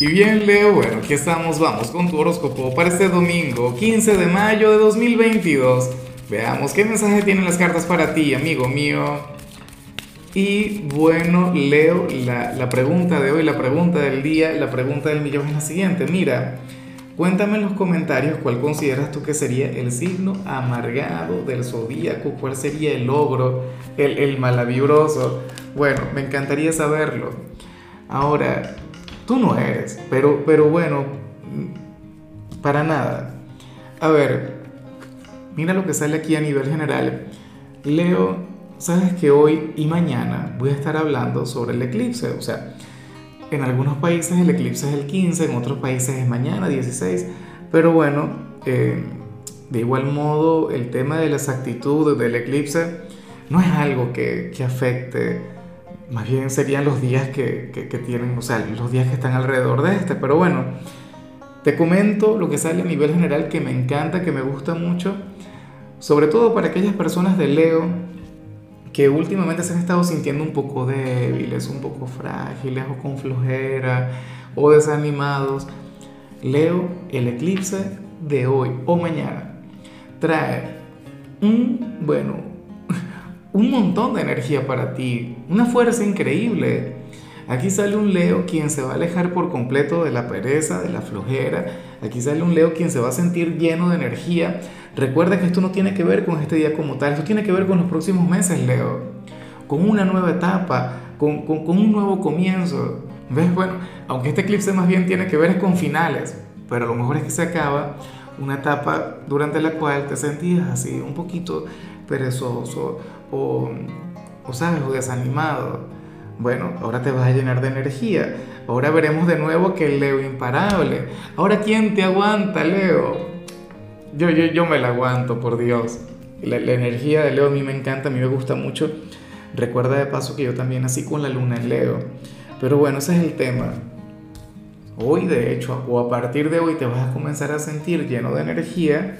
Y bien, Leo, bueno, aquí estamos, vamos con tu horóscopo para este domingo, 15 de mayo de 2022. Veamos qué mensaje tienen las cartas para ti, amigo mío. Y bueno, Leo, la, la pregunta de hoy, la pregunta del día, la pregunta del millón es la siguiente. Mira, cuéntame en los comentarios cuál consideras tú que sería el signo amargado del zodíaco, cuál sería el logro, el, el malavibroso. Bueno, me encantaría saberlo. Ahora, Tú no eres, pero, pero bueno, para nada. A ver, mira lo que sale aquí a nivel general. Leo, sabes que hoy y mañana voy a estar hablando sobre el eclipse. O sea, en algunos países el eclipse es el 15, en otros países es mañana, 16. Pero bueno, eh, de igual modo, el tema de la exactitud del eclipse no es algo que, que afecte más bien serían los días que, que, tienen, o sea, los días que están alrededor de este. Pero bueno, te comento lo que sale a nivel general que me encanta, que me gusta mucho, sobre todo para aquellas personas de Leo que últimamente se han estado sintiendo un poco débiles, un poco frágiles o con flojera o desanimados. Leo, el eclipse de hoy o mañana trae un, bueno, un montón de energía para ti, una fuerza increíble. Aquí sale un Leo quien se va a alejar por completo de la pereza, de la flojera. Aquí sale un Leo quien se va a sentir lleno de energía. Recuerda que esto no tiene que ver con este día como tal, esto tiene que ver con los próximos meses, Leo. Con una nueva etapa, con, un nuevo comienzo. ¿Ves? Bueno, aunque este eclipse más bien tiene que ver con finales, pero a lo mejor es que se acaba una etapa durante la cual te sentías así, un poquito perezoso o, o sabes, o desanimado. Bueno, ahora te vas a llenar de energía. Ahora veremos de nuevo que Leo imparable. Ahora, ¿quién te aguanta, Leo? Yo, yo, yo me la aguanto, por Dios. La, la, energía de Leo a mí me encanta, a mí me gusta mucho. Recuerda de paso que yo también nací con la luna en Leo. Pero bueno, ese es el tema. Hoy, de hecho, o a partir de hoy te vas a comenzar a sentir lleno de energía.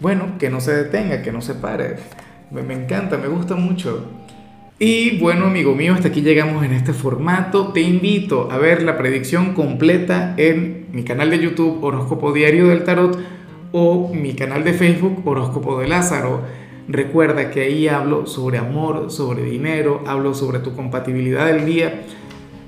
Bueno, que no se detenga, que no se pare. Me, encanta, me gusta mucho. Y bueno, amigo mío, hasta aquí llegamos en este formato. Te invito a ver la predicción completa en mi canal de YouTube Horóscopo Diario del Tarot o mi canal de Facebook Horóscopo de Lázaro. Recuerda que ahí hablo sobre amor, sobre dinero, hablo sobre tu compatibilidad del día.